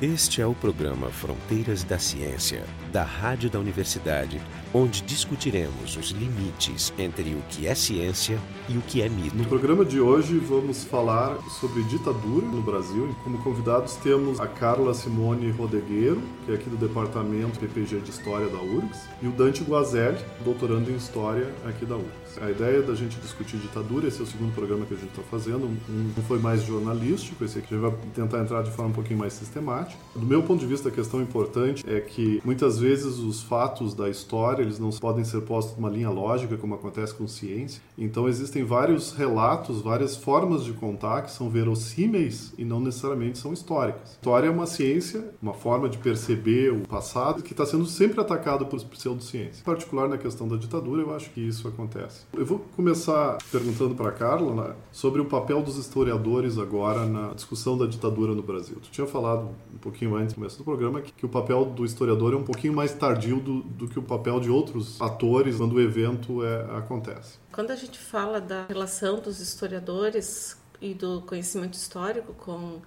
Este é o programa Fronteiras da Ciência, da Rádio da Universidade, onde discutiremos os limites entre o que é ciência e o que é mito. No programa de hoje vamos falar sobre ditadura no Brasil. Como convidados temos a Carla Simone Rodegueiro, que é aqui do Departamento PPG de História da URGS, e o Dante Guazelli, doutorando em História aqui da URGS. A ideia da gente discutir ditadura, esse é o segundo programa que a gente está fazendo, um foi mais jornalístico, esse aqui a gente vai tentar entrar de forma um pouquinho mais sistemática. Do meu ponto de vista, a questão importante é que muitas vezes os fatos da história eles não podem ser postos numa linha lógica, como acontece com ciência. Então existem vários relatos, várias formas de contar que são verossímeis e não necessariamente são históricas. História é uma ciência, uma forma de perceber o passado que está sendo sempre atacado por pseudociência. Em particular na questão da ditadura, eu acho que isso acontece. Eu vou começar perguntando para Carla né, sobre o papel dos historiadores agora na discussão da ditadura no Brasil. Tu tinha falado um pouquinho antes do começo do programa que, que o papel do historiador é um pouquinho mais tardio do, do que o papel de outros atores quando o evento é, acontece. Quando a gente fala da relação dos historiadores e do conhecimento histórico com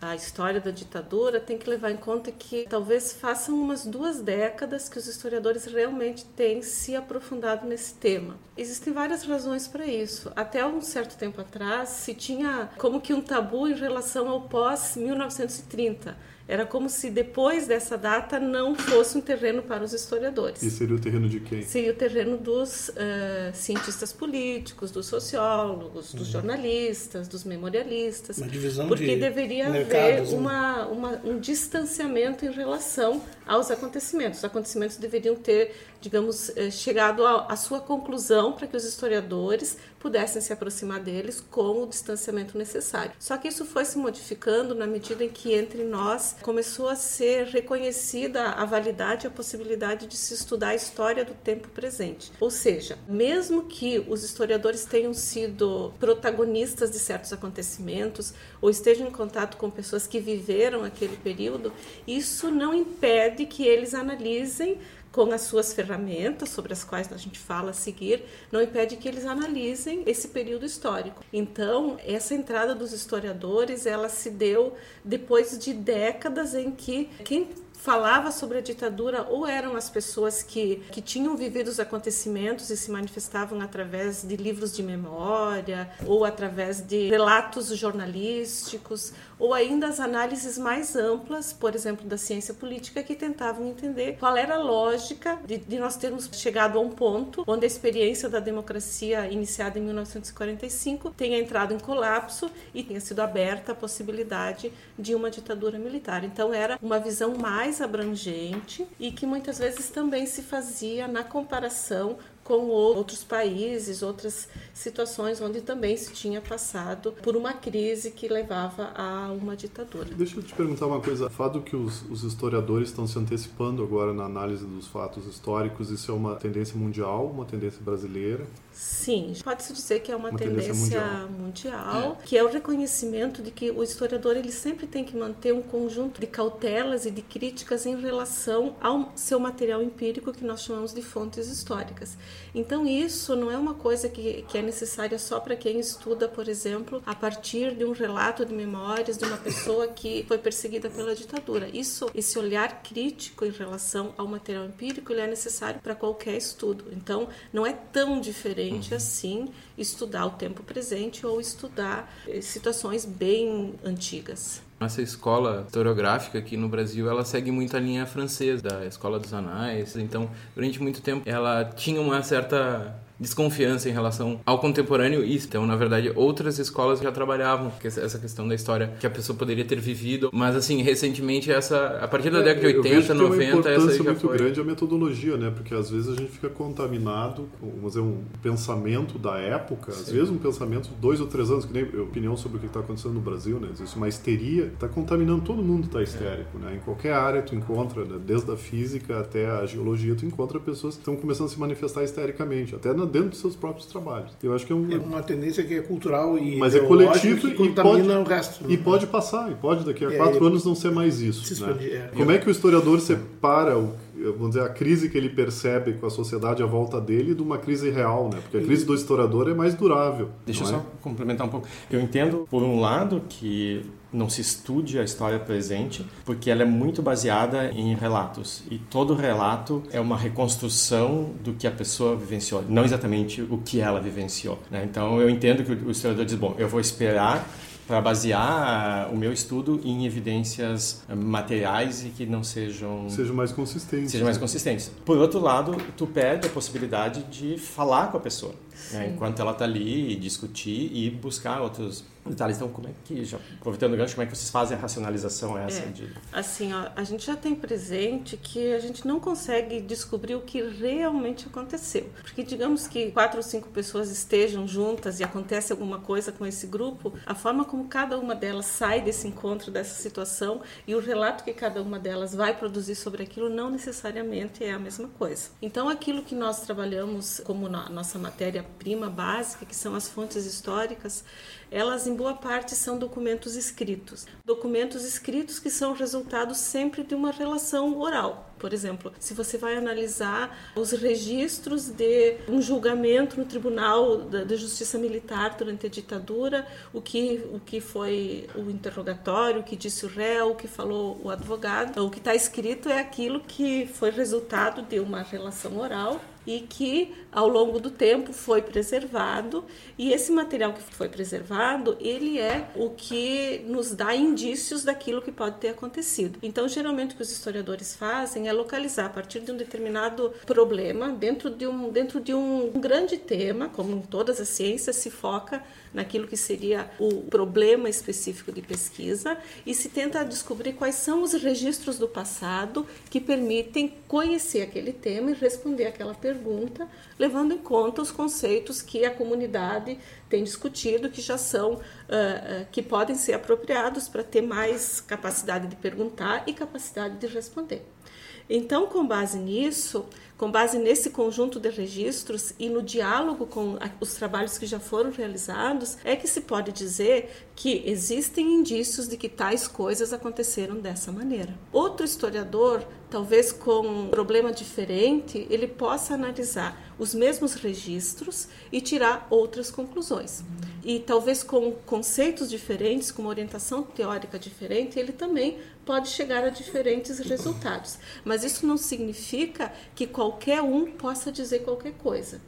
a história da ditadura, tem que levar em conta que talvez façam umas duas décadas que os historiadores realmente têm se aprofundado nesse tema. Existem várias razões para isso. Até um certo tempo atrás se tinha como que um tabu em relação ao pós 1930 era como se depois dessa data não fosse um terreno para os historiadores. E seria o terreno de quem? Seria o terreno dos uh, cientistas políticos, dos sociólogos, dos uhum. jornalistas, dos memorialistas. Uma divisão porque de deveria mercados, haver uma, uma, um distanciamento em relação aos acontecimentos. Os acontecimentos deveriam ter digamos, eh, chegado à sua conclusão para que os historiadores pudessem se aproximar deles com o distanciamento necessário. Só que isso foi se modificando na medida em que entre nós começou a ser reconhecida a validade e a possibilidade de se estudar a história do tempo presente. Ou seja, mesmo que os historiadores tenham sido protagonistas de certos acontecimentos ou estejam em contato com pessoas que viveram aquele período, isso não impede que eles analisem com as suas ferramentas, sobre as quais a gente fala a seguir, não impede que eles analisem esse período histórico. Então, essa entrada dos historiadores, ela se deu depois de décadas em que quem falava sobre a ditadura ou eram as pessoas que, que tinham vivido os acontecimentos e se manifestavam através de livros de memória ou através de relatos jornalísticos ou ainda as análises mais amplas, por exemplo, da ciência política, que tentavam entender qual era a lógica de, de nós termos chegado a um ponto onde a experiência da democracia iniciada em 1945 tenha entrado em colapso e tenha sido aberta a possibilidade de uma ditadura militar. Então era uma visão mais abrangente e que muitas vezes também se fazia na comparação com outros países, outras situações onde também se tinha passado por uma crise que levava a uma ditadura. Deixa eu te perguntar uma coisa. O fato que os, os historiadores estão se antecipando agora na análise dos fatos históricos, isso é uma tendência mundial, uma tendência brasileira? Sim, pode-se dizer que é uma, uma tendência, tendência, mundial, mundial é. que é o reconhecimento de que o historiador ele sempre tem que manter um conjunto de cautelas e de críticas em relação ao seu material empírico que nós chamamos de fontes históricas. Então isso não é uma coisa que, que é necessária só para quem estuda, por exemplo, a partir de um relato de memórias de uma pessoa que foi perseguida pela ditadura. Isso, esse olhar crítico em relação ao material empírico, ele é necessário para qualquer estudo. Então não é tão diferente uhum. assim estudar o tempo presente ou estudar eh, situações bem antigas. Nossa escola historiográfica aqui no Brasil, ela segue muito a linha francesa, da Escola dos Anais. Então, durante muito tempo, ela tinha uma certa desconfiança em relação ao contemporâneo e então na verdade outras escolas já trabalhavam essa questão da história que a pessoa poderia ter vivido mas assim recentemente essa a partir da é, década de 80 90 uma importância essa já muito foi... grande a metodologia né porque às vezes a gente fica contaminado com vamos dizer, um pensamento da época Sim. às vezes um pensamento de dois ou três anos que nem opinião sobre o que está acontecendo no Brasil né existe uma histeria está contaminando todo mundo está histérico é. né em qualquer área tu encontra né? desde a física até a geologia tu encontra pessoas que estão começando a se manifestar histericamente até na dentro dos seus próprios trabalhos. Eu acho que é, um, é uma tendência que é cultural e mas é coletivo e pode, o resto. E pode passar, e pode daqui a é, quatro anos não ser mais isso. Né? É. Como é que o historiador separa o vamos dizer, a crise que ele percebe com a sociedade à volta dele de uma crise real, né? Porque a crise do historiador é mais durável. Deixa eu não só é? complementar um pouco. Eu entendo, por um lado, que não se estude a história presente, porque ela é muito baseada em relatos. E todo relato é uma reconstrução do que a pessoa vivenciou, não exatamente o que ela vivenciou. né? Então eu entendo que o historiador diz: bom, eu vou esperar para basear o meu estudo em evidências materiais e que não sejam Seja mais consistente. sejam mais consistentes. Por outro lado, tu perde a possibilidade de falar com a pessoa, né? enquanto ela está ali, e discutir e buscar outros detalhes. Então, como é que, já aproveitando o gancho, como é que vocês fazem a racionalização essa É. de... Assim, ó, a gente já tem presente que a gente não consegue descobrir o que realmente aconteceu. Porque digamos que quatro ou cinco pessoas estejam juntas e acontece alguma coisa com esse grupo, a forma como cada uma delas sai desse encontro, dessa situação e o relato que cada uma delas vai produzir sobre aquilo não necessariamente é a mesma coisa. Então, aquilo que nós trabalhamos como nossa matéria-prima básica, que são as fontes históricas, elas em boa parte são documentos escritos. Documentos escritos que são resultado sempre de uma relação oral. Por exemplo, se você vai analisar os registros de um julgamento no Tribunal da Justiça Militar durante a ditadura, o que, o que foi o interrogatório, o que disse o réu, o que falou o advogado, o que está escrito é aquilo que foi resultado de uma relação oral e que ao longo do tempo foi preservado. E esse material que foi preservado ele é o que nos dá indícios daquilo que pode ter acontecido. Então geralmente o que os historiadores fazem é localizar a partir de um determinado problema dentro de um dentro de um grande tema como em todas as ciências se foca naquilo que seria o problema específico de pesquisa e se tenta descobrir quais são os registros do passado que permitem conhecer aquele tema e responder aquela pergunta, levando em conta os conceitos que a comunidade tem discutido, que já são, uh, que podem ser apropriados para ter mais capacidade de perguntar e capacidade de responder. Então, com base nisso, com base nesse conjunto de registros e no diálogo com os trabalhos que já foram realizados, é que se pode dizer que existem indícios de que tais coisas aconteceram dessa maneira. Outro historiador, talvez com um problema diferente, ele possa analisar os mesmos registros e tirar outras conclusões. E talvez com conceitos diferentes, com uma orientação teórica diferente, ele também pode chegar a diferentes resultados. Mas isso não significa que qualquer um possa dizer qualquer coisa.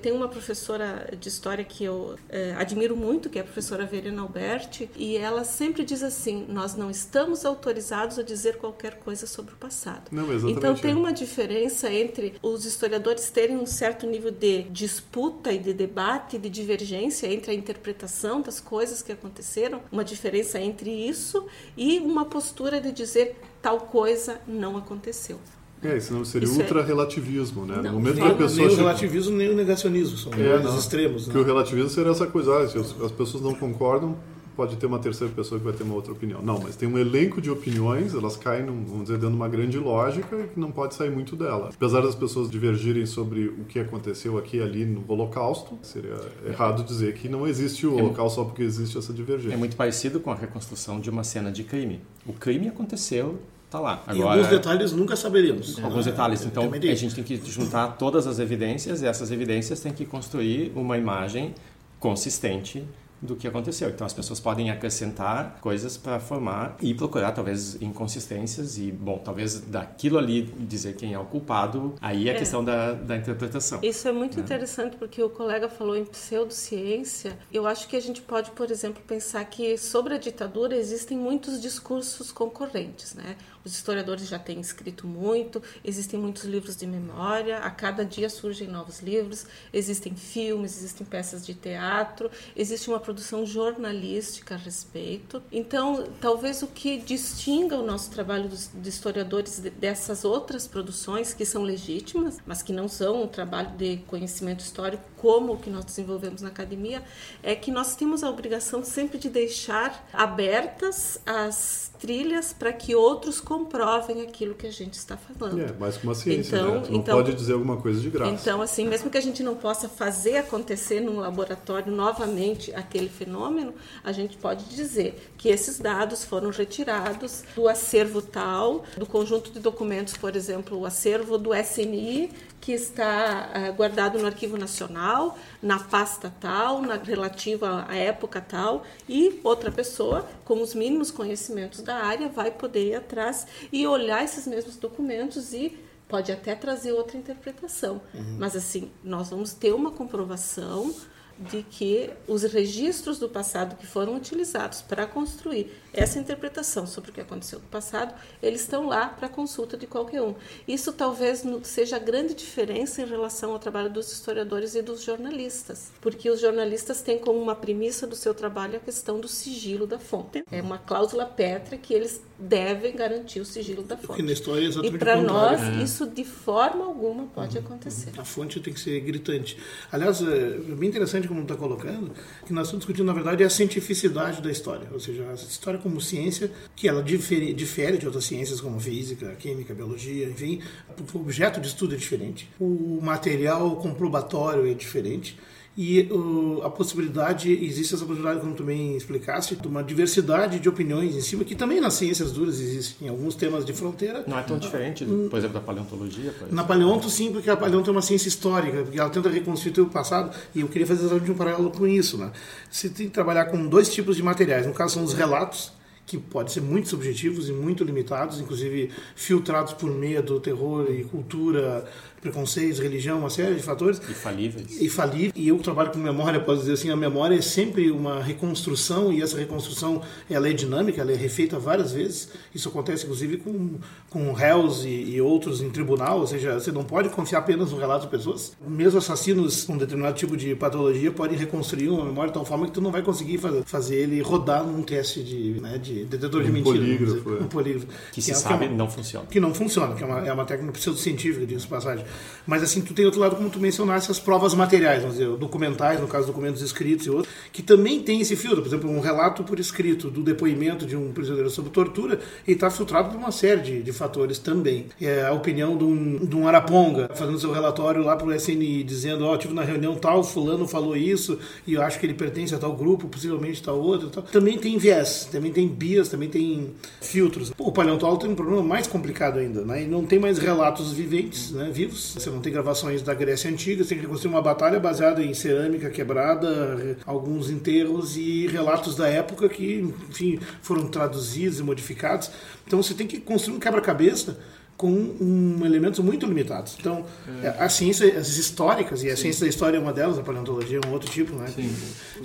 Tem uma professora de história que eu é, admiro muito, que é a professora Verena Alberti, e ela sempre diz assim: nós não estamos autorizados a dizer qualquer coisa sobre o passado. Não, exatamente. Então tem uma diferença entre os historiadores terem um certo nível de disputa e de debate, de divergência entre a interpretação das coisas que aconteceram, uma diferença entre isso e uma postura de dizer tal coisa não aconteceu. É, senão seria Isso é- ultra-relativismo, né? Não, no momento que Nem, a pessoa... nem o relativismo, nem o negacionismo. São É, os não. extremos. Né? Que o relativismo seria essa coisa, ah, se as, as pessoas não concordam, pode ter uma terceira pessoa que vai ter uma outra opinião. Não, mas tem um elenco de opiniões, elas caem, num, vamos dizer, dentro de uma grande lógica e que não pode sair muito dela. Apesar das pessoas divergirem sobre o que aconteceu aqui e ali no Holocausto, seria errado dizer que não existe o Holocausto só porque existe essa divergência. É muito parecido com a reconstrução de uma cena de crime. O crime aconteceu, tá lá. E Agora, alguns detalhes nunca saberíamos. alguns detalhes. Então, a gente tem que juntar todas as evidências e essas evidências têm que construir uma imagem consistente do que aconteceu. Então, as pessoas podem acrescentar coisas para formar e procurar, talvez, inconsistências e, bom, talvez daquilo ali dizer quem é o culpado, aí é a É. questão da, da interpretação. Isso é muito interessante porque o colega falou em pseudociência. Eu acho que a gente pode, por exemplo, pensar que sobre a ditadura existem muitos discursos concorrentes, né? Os historiadores já têm escrito muito, existem muitos livros de memória, a cada dia surgem novos livros, existem filmes, existem peças de teatro, existe uma produção jornalística a respeito. Então, talvez o que distinga o nosso trabalho de historiadores de- dessas outras produções que são legítimas, mas que não são um trabalho de conhecimento histórico como o que nós desenvolvemos na academia, é que nós temos a obrigação sempre de deixar abertas as trilhas para que outros comprovem aquilo que a gente está falando. É, mais que uma ciência, Então- né? Não então- pode dizer alguma coisa de graça. Então, assim, mesmo que a gente não possa fazer acontecer num laboratório novamente aquele fenômeno, a gente pode dizer que esses dados foram retirados do acervo tal, do conjunto de documentos, por exemplo, o acervo do SNI, que está uh, guardado no Arquivo Nacional, na pasta tal, na relativa à época tal, e outra pessoa, com os mínimos conhecimentos da área, vai poder ir atrás e olhar esses mesmos documentos e pode até trazer outra interpretação. Uhum. Mas assim, nós vamos ter uma comprovação de que os registros do passado que foram utilizados para construir essa interpretação sobre o que aconteceu no passado, eles estão lá para consulta de qualquer um. Isso talvez seja a grande diferença em relação ao trabalho dos historiadores e dos jornalistas, porque os jornalistas têm como uma premissa do seu trabalho a questão do sigilo da fonte. É uma cláusula pétrea que eles devem garantir o sigilo da fonte. na história é e para nós, é. isso de forma alguma pode uhum. acontecer. A fonte tem que ser gritante. Aliás, é bem interessante como está colocando, que nós estamos discutindo, na verdade, é a cientificidade da história. Ou seja, a história como ciência, que ela difere, difere de outras ciências como física, química, biologia, enfim, o objeto de estudo é diferente, o material comprobatório é diferente e uh, a possibilidade, existe essa possibilidade, como também explicaste, de uma diversidade de opiniões em cima, que também nas ciências duras existem alguns temas de fronteira. Não é tão diferente, uh, por exemplo, da paleontologia? Na paleonto, sim, porque a paleonto é uma ciência histórica, porque ela tenta reconstituir o passado, e eu queria fazer exatamente um paralelo com isso. Né? Você tem que trabalhar com dois tipos de materiais, no caso são os relatos, que podem ser muito subjetivos e muito limitados, inclusive filtrados por medo, terror e cultura preconceitos, religião, uma série de fatores. E falíveis. E falíveis. E eu trabalho com memória, posso dizer assim, a memória é sempre uma reconstrução e essa reconstrução ela é dinâmica, ela é refeita várias vezes. Isso acontece inclusive com, com réus e, e outros em tribunal, ou seja, você não pode confiar apenas no relato de pessoas. Mesmo assassinos com determinado tipo de patologia podem reconstruir uma memória de tal forma que tu não vai conseguir fazer, fazer ele rodar num teste de, né, de detetor de um mentira. Polígrafo, é. Um polígrafo. Que, que se é, sabe que é uma, não funciona. Que não funciona, que é uma, é uma técnica pseudocientífica, disso passagem. Mas assim, tu tem outro lado, como tu mencionaste, as provas materiais, vamos dizer, documentais, no caso documentos escritos e outros, que também tem esse filtro. Por exemplo, um relato por escrito do depoimento de um prisioneiro sob tortura, e está filtrado por uma série de, de fatores também. É a opinião de um, de um Araponga, fazendo seu relatório lá para o SNI, dizendo, ó, oh, tive na reunião tal, fulano falou isso, e eu acho que ele pertence a tal grupo, possivelmente tal outro. Tal. Também tem viés, também tem bias, também tem filtros. Pô, o paleontólogo tem um problema mais complicado ainda, né? E não tem mais relatos viventes, né, vivos. Você não tem gravações da Grécia Antiga, você tem que reconstruir uma batalha baseada em cerâmica quebrada, alguns enterros e relatos da época que, enfim, foram traduzidos e modificados. Então você tem que construir um quebra-cabeça com um, elementos muito limitados. Então, é. as ciências históricas, e a Sim. ciência da história é uma delas, a paleontologia é um outro tipo, né? Sim.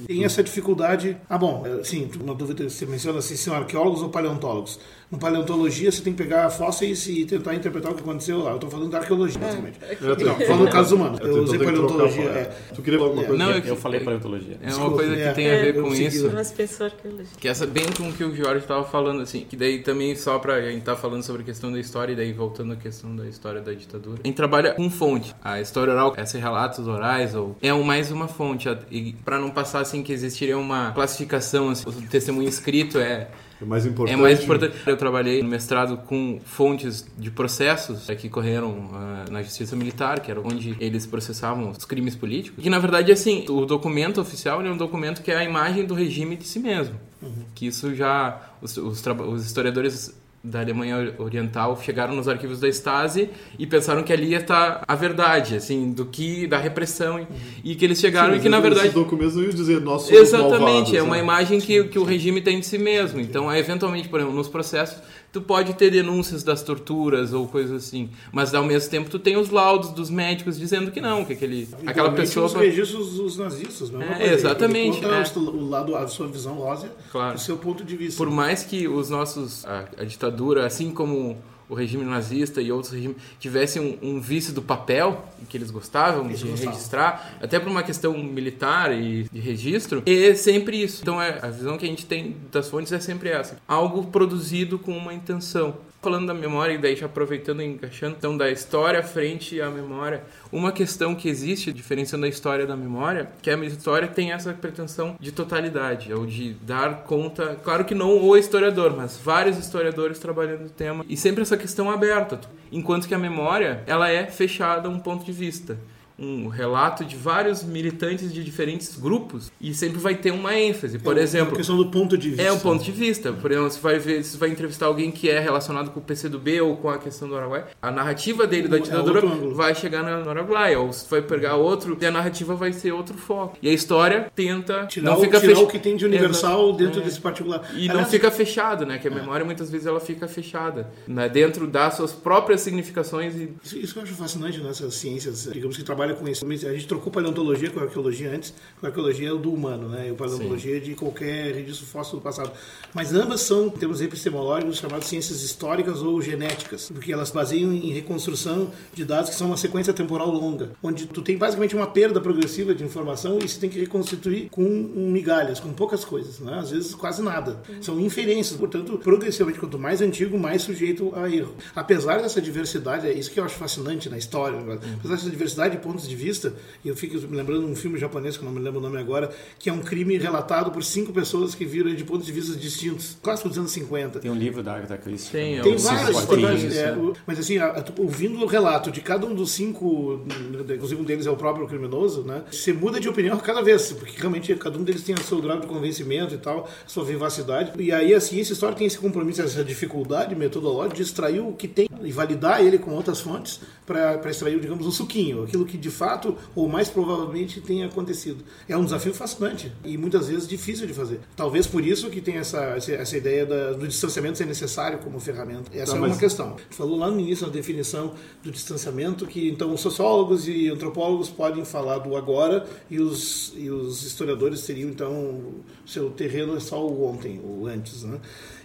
Tem essa dificuldade. Ah, bom, sim, uma dúvida, você menciona assim, são arqueólogos ou paleontólogos? No paleontologia, você tem que pegar fósseis e tentar interpretar o que aconteceu lá. Eu estou falando da arqueologia, é. basicamente. É. Não, falando do caso humano. Eu, eu usei paleontologia. É. Tu queria falar alguma coisa? Não, eu, eu falei paleontologia. É uma coisa que tem a ver com isso. Mas pensou arqueologia. Que essa, bem com o que o Jorge estava falando, assim, que daí também só para a gente estar tá falando sobre a questão da história e daí voltando à questão da história da ditadura. A gente trabalha com fonte. A história oral, esses relatos orais, ou é mais uma fonte. E para não passar assim que existiria uma classificação, assim, o testemunho escrito é é mais importante. É mais importante. Eu trabalhei no mestrado com fontes de processos que correram uh, na justiça militar, que era onde eles processavam os crimes políticos. Que na verdade, assim, o documento oficial é um documento que é a imagem do regime de si mesmo. Uhum. Que isso já os, os, os historiadores da Alemanha Oriental chegaram nos arquivos da Stasi e pensaram que ali ia estar a verdade, assim, do que da repressão uhum. e que eles chegaram Sim, e que na verdade documentos iam dizer nós somos Exatamente, malvados, é uma né? imagem que, que o regime tem de si mesmo. Então, eventualmente, por exemplo, nos processos tu pode ter denúncias das torturas ou coisas assim, mas ao mesmo tempo tu tem os laudos dos médicos dizendo que não, que aquele aquela pessoa os registros dos nazistas, mesma é, coisa. Exatamente. É. O lado a sua visão óssea, claro. o seu ponto de vista. Por mais que os nossos a, a ditadura, assim como o regime nazista e outros regimes tivessem um, um vício do papel que eles gostavam eles de gostavam. registrar, até por uma questão militar e de registro, é sempre isso. Então é, a visão que a gente tem das fontes é sempre essa: algo produzido com uma intenção. Falando da memória, e daí já aproveitando e encaixando, então da história frente à memória, uma questão que existe, diferenciando a história da memória, que a história tem essa pretensão de totalidade, ou de dar conta, claro que não o historiador, mas vários historiadores trabalhando no tema, e sempre essa questão aberta, enquanto que a memória, ela é fechada a um ponto de vista um relato de vários militantes de diferentes grupos e sempre vai ter uma ênfase. Por é, exemplo, é a questão do ponto de vista. É um ponto de vista. Por exemplo, você vai ver, você vai entrevistar alguém que é relacionado com o PCdoB ou com a questão do Araguaia, a narrativa dele da É ditadura ângulo. vai chegar na, Araguaia, ou se vai pegar outro, e a narrativa vai ser outro foco. E a história tenta Tirar, não o, fica tirar fech- o que tem de universal dentro É. desse particular. E não Aliás, fica fechado, né? Que a memória muitas vezes ela fica fechada, né? Dentro das suas próprias significações e Isso, isso que eu acho fascinante nessas ciências, digamos que trabalham com isso. A gente trocou paleontologia com arqueologia antes, com arqueologia é do humano, né? E a paleontologia é de qualquer registro fóssil do passado. Mas ambas são, em termos epistemológicos, chamadas ciências históricas ou genéticas, porque elas baseiam em reconstrução de dados que são uma sequência temporal longa, onde tu tem basicamente uma perda progressiva de informação e você tem que reconstituir com migalhas, com poucas coisas, né? Às vezes quase nada. São inferências, portanto, progressivamente, quanto mais antigo, mais sujeito a erro. Apesar dessa diversidade, é isso que eu acho fascinante na história, né? apesar dessa diversidade de pontos de vista, e eu fico me lembrando de um filme japonês, que eu não me lembro o nome agora, que é um crime relatado por cinco pessoas que viram de pontos de vista distintos, clássico dos anos 50. Tem um livro da Agatha Christie. Tem, é Tem o várias histórias, é, né? mas assim, a- a- ouvindo o relato de cada um dos cinco, inclusive um deles é o próprio criminoso, né? Você muda de opinião cada vez, porque realmente cada um deles tem o seu grau de convencimento e tal, a sua vivacidade. E aí a ciência histórica tem esse compromisso, essa dificuldade metodológica de extrair o que tem e validar ele com outras fontes para extrair, digamos, o suquinho, aquilo que de fato ou mais provavelmente tenha acontecido. É um desafio fascinante e muitas vezes difícil de fazer. Talvez por isso que tem essa, essa, ideia da- do distanciamento ser necessário como ferramenta. Essa Tá, é uma mas- questão. Tu falou lá no início na definição do distanciamento que então os sociólogos e antropólogos podem falar do agora e os, e os historiadores teriam então seu terreno é só o ontem, o antes, né?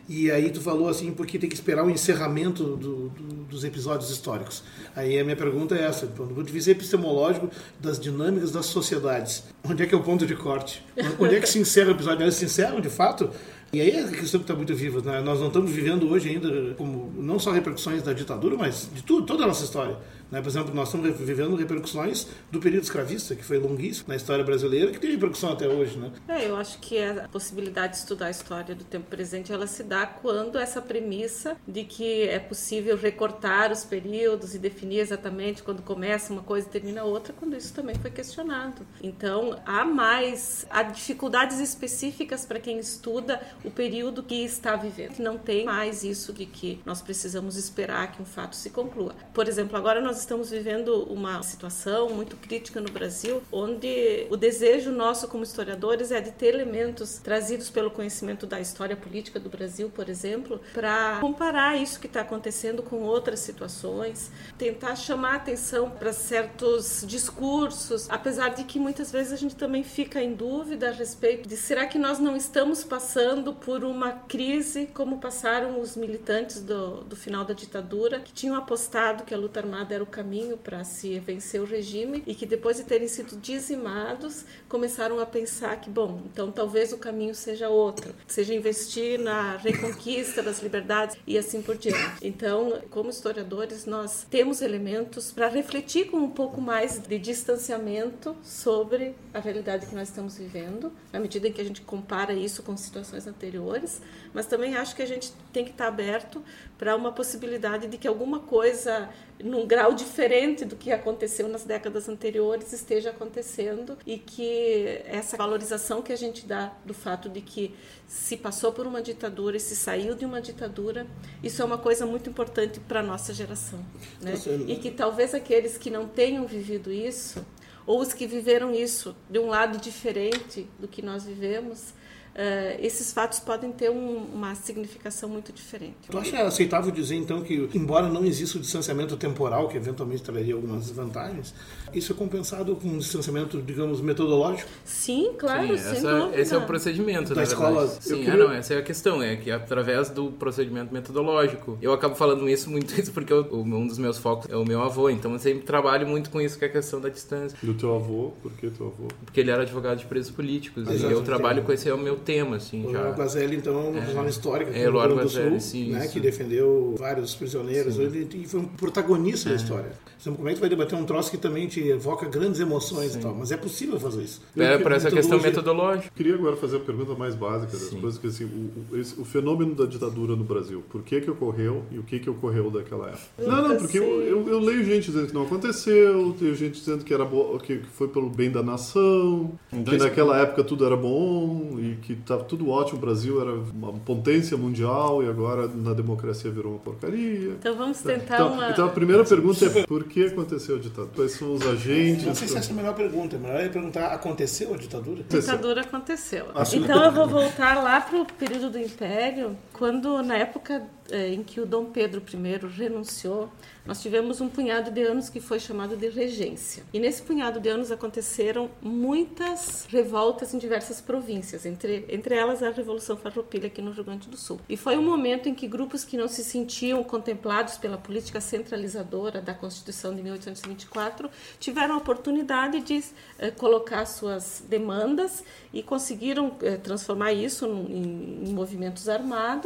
E aí tu falou assim, porque tem que esperar o encerramento do- do- dos episódios históricos. Aí a minha pergunta é essa, do ponto de vista epistemológico das dinâmicas das sociedades, onde é que é o ponto de corte? Onde é que se encerra o episódio? Eles se encerram de fato? E aí é a questão que está muito viva. Né? Nós não estamos vivendo hoje ainda como não só repercussões da ditadura, mas de tudo, toda a nossa história. Né? Por exemplo, nós estamos vivendo repercussões do período escravista, que foi longuíssimo na história brasileira, que tem repercussão até hoje. Né? É, eu acho que a possibilidade de estudar a história do tempo presente, ela se dá quando essa premissa de que é possível recortar os períodos e definir exatamente quando começa uma coisa e termina outra, quando isso também foi questionado. Então, há mais, há dificuldades específicas para quem estuda o período que está vivendo. Não tem mais isso de que nós precisamos esperar que um fato se conclua. Por exemplo, agora nós estamos vivendo uma situação muito crítica no Brasil, onde o desejo nosso como historiadores é de ter elementos trazidos pelo conhecimento da história política do Brasil, por exemplo, para comparar isso que está acontecendo com outras situações, tentar chamar atenção para certos discursos, apesar de que muitas vezes a gente também fica em dúvida a respeito de será que nós não estamos passando por uma crise como passaram os militantes do, do final da ditadura, que tinham apostado que a luta armada era o caminho para se vencer o regime e que depois de terem sido dizimados, começaram a pensar que, bom, então talvez o caminho seja outro, seja investir na reconquista das liberdades e assim por diante. Então, como historiadores, nós temos elementos para refletir com um pouco mais de distanciamento sobre a realidade que nós estamos vivendo, na medida em que a gente compara isso com situações anteriores, mas também acho que a gente tem que estar aberto para uma possibilidade de que alguma coisa num grau diferente do que aconteceu nas décadas anteriores esteja acontecendo e que essa valorização que a gente dá do fato de que se passou por uma ditadura e se saiu de uma ditadura, isso é uma coisa muito importante para a nossa geração. Né? E que talvez aqueles que não tenham vivido isso, ou os que viveram isso de um lado diferente do que nós vivemos, Uh, esses fatos podem ter um, uma significação muito diferente. Tu acha aceitável dizer, então, que, embora não exista o distanciamento temporal, que eventualmente traria algumas vantagens, isso é compensado com um distanciamento, digamos, metodológico? Sim, claro, Sim, sem essa- dúvida. esse é o procedimento, Da na escola, Sim, queria- é, não, essa é a questão, é que através do procedimento metodológico. Eu acabo falando isso muito isso porque eu- um dos meus focos é o meu avô, então eu sempre trabalho muito com isso, que é a questão da distância. E o teu avô? Por que teu avô? Porque ele era advogado de presos políticos. E eu trabalho com esse, é o meu tema, assim. O já. Eduardo Guazelli, então, é uma personagem histórica É, Eduardo Rio Grande do Sul, sim, né, que defendeu vários prisioneiros ele, e foi um protagonista da história. Então, como é que tu vai debater um troço que também te evoca grandes emoções e tal? Mas é possível fazer isso. É, por essa questão metodológica. Queria agora fazer a pergunta mais básica das coisas, que assim, o, o, esse- o fenômeno da ditadura no Brasil, por que que ocorreu e o que que ocorreu daquela época? Não, não, porque eu, eu, eu leio gente dizendo que não aconteceu, tenho gente dizendo que era bo- que foi pelo bem da nação, Em que naquela época tudo era bom e que estava tudo ótimo, o Brasil era uma potência mundial e agora na democracia virou uma porcaria. Então vamos tentar Então, uma. então a primeira pergunta é por que aconteceu a ditadura? Quais são os agentes? Não sei se essa é a melhor pergunta. Melhor é perguntar, aconteceu a ditadura? A ditadura aconteceu. Então eu vou voltar lá para o período do Império, quando na época eh, em que o Dom Pedro I renunciou, nós tivemos um punhado de anos que foi chamado de regência. E nesse punhado de anos aconteceram muitas revoltas em diversas províncias, entre, entre elas a Revolução Farroupilha aqui no Rio Grande do Sul. E foi um momento em que grupos que não se sentiam contemplados pela política centralizadora da Constituição de 1824 tiveram a oportunidade de eh, colocar suas demandas e conseguiram eh, transformar isso em, em movimentos armados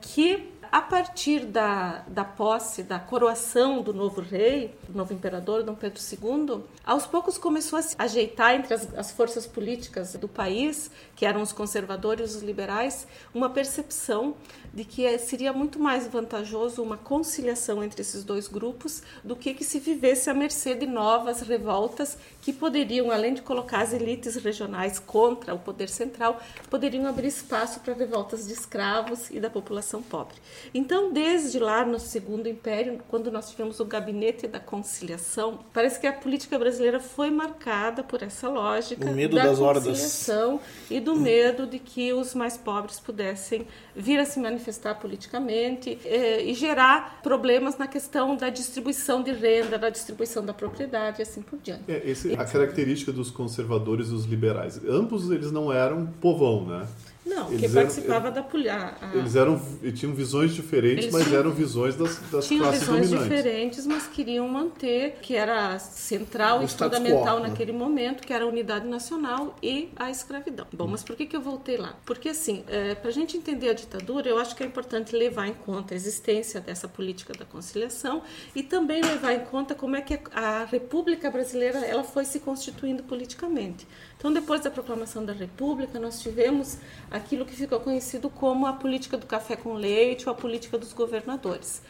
que a partir da, da posse, da coroação do novo rei, do novo imperador, Dom Pedro II, aos poucos começou a se ajeitar entre as, as forças políticas do país, que eram os conservadores e os liberais, uma percepção de que eh, seria muito mais vantajoso uma conciliação entre esses dois grupos do que que se vivesse à mercê de novas revoltas que poderiam, além de colocar as elites regionais contra o poder central, poderiam abrir espaço para revoltas de escravos e da população pobre. Então, desde lá no Segundo Império, quando nós tivemos o gabinete da conciliação, parece que a política brasileira foi marcada por essa lógica O medo da hordas. conciliação e do medo de que os mais pobres pudessem vir a se manifestar politicamente eh, e gerar problemas na questão da distribuição de renda, da distribuição da propriedade e assim por diante. É, esse, a característica dos conservadores e dos liberais. Ambos eles não eram povão, né? Não, Eles que eram- participava da política. Eles eram e tinham visões diferentes, Eles mas tinham- eram visões das, das tinham classes visões dominantes. diferentes, mas queriam manter que era central O e fundamental quo, né? naquele momento, que era a unidade nacional e a escravidão. Bom, mas por que, que eu voltei lá? Porque, assim, para a gente entender a ditadura, eu acho que é importante levar em conta a existência dessa política da conciliação e também levar em conta como é que a República Brasileira ela foi se constituindo politicamente. Então, depois da proclamação da República, nós tivemos aquilo que ficou conhecido como a política do café com leite ou a política dos governadores.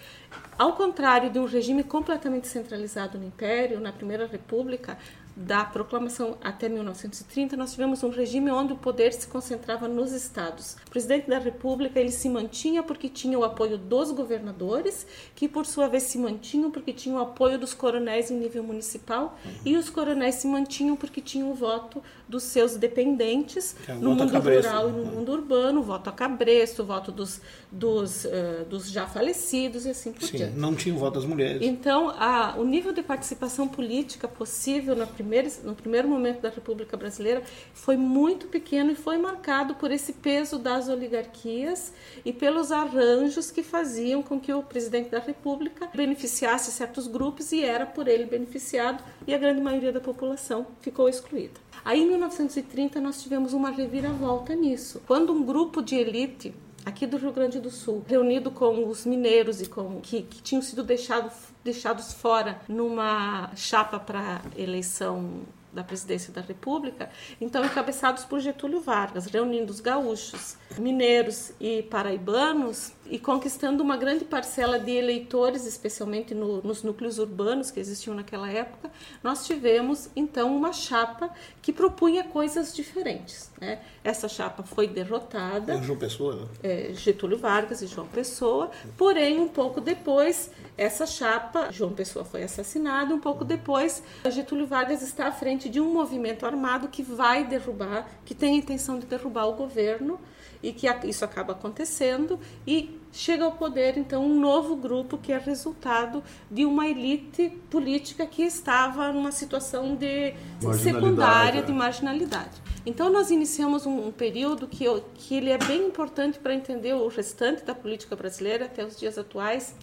Ao contrário de um regime completamente centralizado no Império, na Primeira República, da proclamação até 1930, nós tivemos um regime onde o poder se concentrava nos estados. O presidente da República ele se mantinha porque tinha o apoio dos governadores, que por sua vez se mantinham porque tinham o apoio dos coronéis em nível municipal, e os coronéis se mantinham porque tinham o voto dos seus dependentes é no mundo rural e no mundo urbano, voto a cabresto, voto dos, dos, eh, dos já falecidos e assim por Sim, diante. não tinha o voto das mulheres. Então, a, o nível de participação política possível na primeira, no primeiro momento da República Brasileira foi muito pequeno e foi marcado por esse peso das oligarquias e pelos arranjos que faziam com que o presidente da República beneficiasse certos grupos e era por ele beneficiado e a grande maioria da população ficou excluída. Aí, em 1930, nós tivemos uma reviravolta nisso. Quando um grupo de elite aqui do Rio Grande do Sul, reunido com os mineiros e com que, que tinham sido deixado, deixados fora numa chapa para eleição da presidência da República, então encabeçados por Getúlio Vargas, reunindo os gaúchos, mineiros e paraibanos e conquistando uma grande parcela de eleitores, especialmente no, nos núcleos urbanos que existiam naquela época, nós tivemos então uma chapa que propunha coisas diferentes. Né? Essa chapa foi derrotada É João Pessoa, né? é, Getúlio Vargas e João Pessoa. Porém, um pouco depois, essa chapa, João Pessoa foi assassinado. Um pouco depois, Getúlio Vargas está à frente de um movimento armado que vai derrubar, que tem a intenção de derrubar o governo e que isso acaba acontecendo e chega ao poder então um novo grupo que é resultado de uma elite política que estava numa situação de secundária é. de marginalidade. Então nós iniciamos um, um período que, eu- que ele é bem importante para entender o restante da política brasileira até os dias atuais,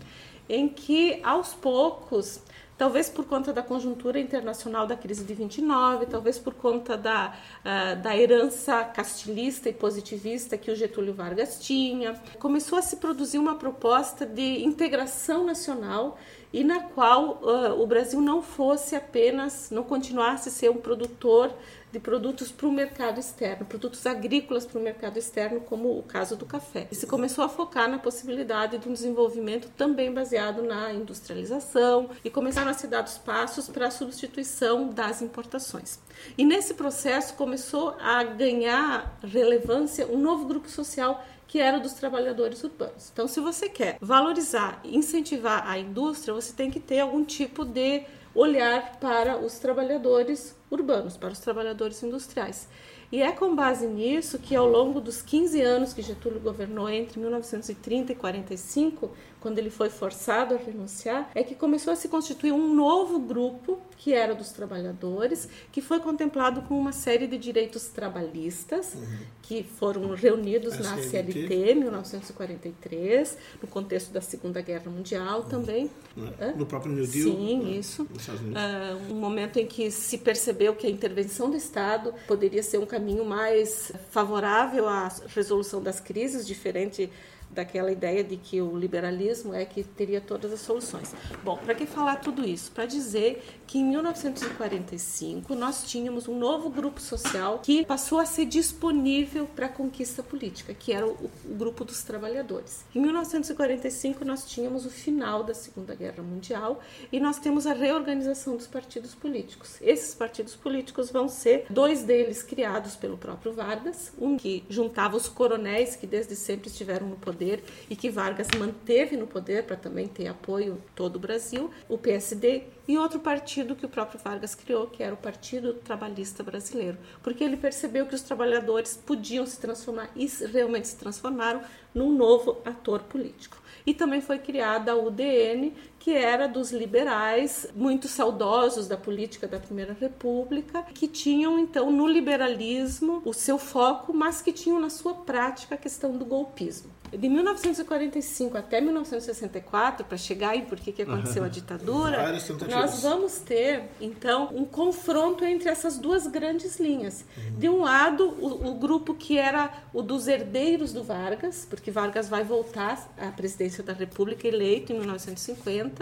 em que aos poucos talvez por conta da conjuntura internacional da crise de 29, talvez por conta da, uh, da herança castilhista e positivista que o Getúlio Vargas tinha. Começou a se produzir uma proposta de integração nacional e na qual uh, o Brasil não fosse apenas, não continuasse a ser um produtor de produtos para o mercado externo, produtos agrícolas para o mercado externo, como o caso do café. E se começou a focar na possibilidade de um desenvolvimento também baseado na industrialização e começaram a ser dados passos para a substituição das importações. E nesse processo começou a ganhar relevância um novo grupo social que era dos trabalhadores urbanos. Então, se você quer valorizar incentivar a indústria, você tem que ter algum tipo de olhar para os trabalhadores urbanos, para os trabalhadores industriais. E é com base nisso que, ao longo dos 15 anos que Getúlio governou entre 1930 e 45, quando ele foi forçado a renunciar, é que começou a se constituir um novo grupo, que era dos trabalhadores, que foi contemplado com uma série de direitos trabalhistas, uhum. que foram reunidos na CLT, em 1943, no contexto da Segunda Guerra Mundial uhum. também. É? No próprio New Deal? Sim, né? isso. Uh, um momento em que se percebeu que a intervenção do Estado poderia ser um caminho mais favorável à resolução das crises, diferente daquela ideia de que o liberalismo é que teria todas as soluções. Bom, para que falar tudo isso? Para dizer que em 1945 nós tínhamos um novo grupo social que passou a ser disponível para a conquista política, que era o, o grupo dos trabalhadores. Em 1945 nós tínhamos o final da Segunda Guerra Mundial e nós temos a reorganização dos partidos políticos. Esses partidos políticos vão ser dois deles criados pelo próprio Vargas, um que juntava os coronéis que desde sempre estiveram no poder e que Vargas manteve no poder para também ter apoio todo o Brasil, o PSD e outro partido que o próprio Vargas criou, que era o Partido Trabalhista Brasileiro, porque ele percebeu que os trabalhadores podiam se transformar e realmente se transformaram num novo ator político. E também foi criada a UDN, que era dos liberais, muito saudosos da política da Primeira República, que tinham então no liberalismo o seu foco, mas que tinham na sua prática a questão do golpismo de 1945 até 1964, para chegar aí porque que aconteceu a ditadura, nós vamos ter então um confronto entre essas duas grandes linhas. Uhum. De um lado, o, o, grupo que era o dos herdeiros do Vargas, porque Vargas vai voltar à presidência da República eleito em 1950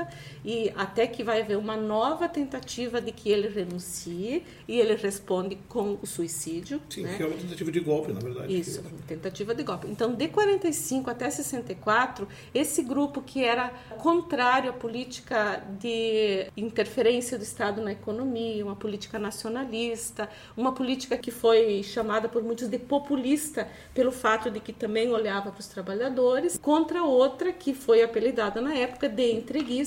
e até que vai haver uma nova tentativa de que ele renuncie e ele responde com o suicídio. Sim, né? que é uma tentativa de golpe, na verdade. Isso, tentativa de golpe. Então, de 45 65 até 64, esse grupo que era contrário à política de interferência do Estado na economia, uma política nacionalista, uma política que foi chamada por muitos de populista, pelo fato de que também olhava para os trabalhadores, contra outra que foi apelidada na época de entreguista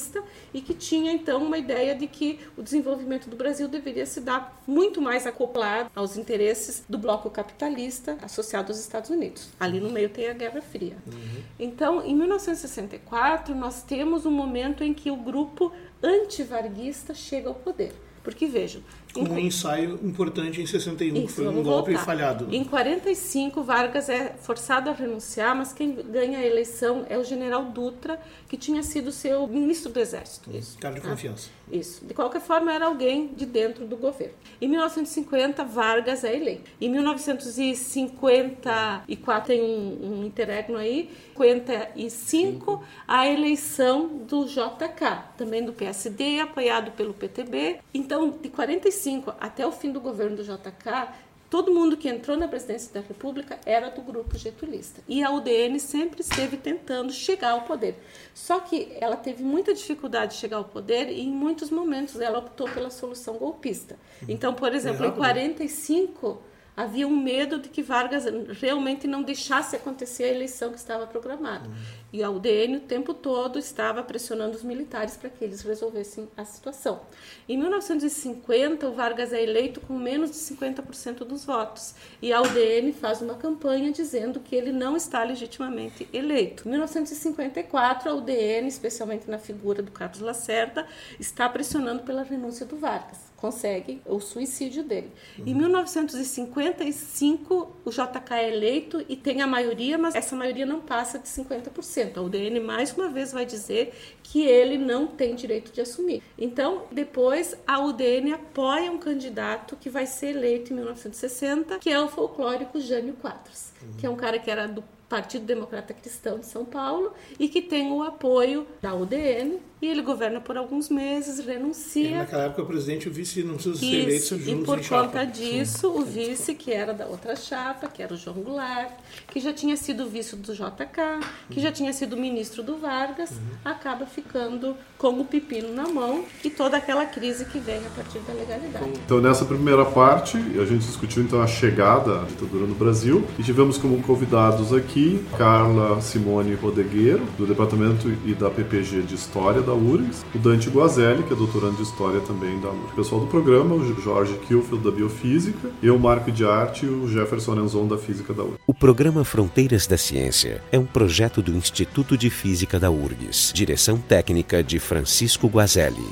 e que tinha então uma ideia de que o desenvolvimento do Brasil deveria se dar muito mais acoplado aos interesses do bloco capitalista associado aos Estados Unidos. Ali no meio tem a Guerra Fria. Uhum. Então, em 1964, nós temos um momento em que o grupo antivarguista chega ao poder. Porque vejam, um ensaio importante em 61, Isso, que foi um golpe voltar. falhado. Em 45, Vargas é forçado a renunciar, mas quem ganha a eleição é o general Dutra, que tinha sido seu ministro do Exército. Isso, cara de tá? confiança. Isso. De qualquer forma, era alguém de dentro do governo. Em 1950, Vargas é eleito. Em 1954, tem um, um interregno aí, 55, a eleição do JK, também do PSD, apoiado pelo PTB. Então, de 45 2005 até o fim do governo do JK, todo mundo que entrou na presidência da República era do grupo getulista. E a UDN sempre esteve tentando chegar ao poder. Só que ela teve muita dificuldade de chegar ao poder e em muitos momentos ela optou pela solução golpista. Então, por exemplo, em 45 havia um medo de que Vargas realmente não deixasse acontecer a eleição que estava programada. Uhum. E a UDN o tempo todo estava pressionando os militares para que eles resolvessem a situação. Em 1950, o Vargas é eleito com menos de 50% dos votos. E a UDN faz uma campanha dizendo que ele não está legitimamente eleito. Em 1954, a UDN, especialmente na figura do Carlos Lacerda, está pressionando pela renúncia do Vargas consegue o suicídio dele. Uhum. Em 1955, o JK é eleito e tem a maioria, mas essa maioria não passa de 50%. A UDN, mais uma vez, vai dizer que ele não tem direito de assumir. Então, depois, a UDN apoia um candidato que vai ser eleito em 1960, que é o folclórico Jânio Quadros, uhum. que é um cara que era do Partido Democrata Cristão de São Paulo e que tem o apoio da UDN e ele governa por alguns meses, renuncia. E naquela época o presidente e o vice não precisam ser eleitos juntos E por conta disso, Sim. o vice, que era da outra chapa, que era o João Goulart, que já tinha sido vice do JK, que uhum. já tinha sido ministro do Vargas, uhum. acaba ficando com o pepino na mão e toda aquela crise que vem a partir da legalidade. Então nessa primeira parte, a gente discutiu então a chegada à ditadura no Brasil e tivemos como convidados aqui Carla Simone Rodegueiro, do Departamento e da PPG de História da URGS, o Dante Guazelli, que é doutorando de História também da URGS. O pessoal do programa, o Jorge Kilfield, da Biofísica, eu, Marco de Arte e o Jefferson Enzon, da Física da URGS. O programa Fronteiras da Ciência é um projeto do Instituto de Física da URGS, direção técnica de Francisco Guazelli.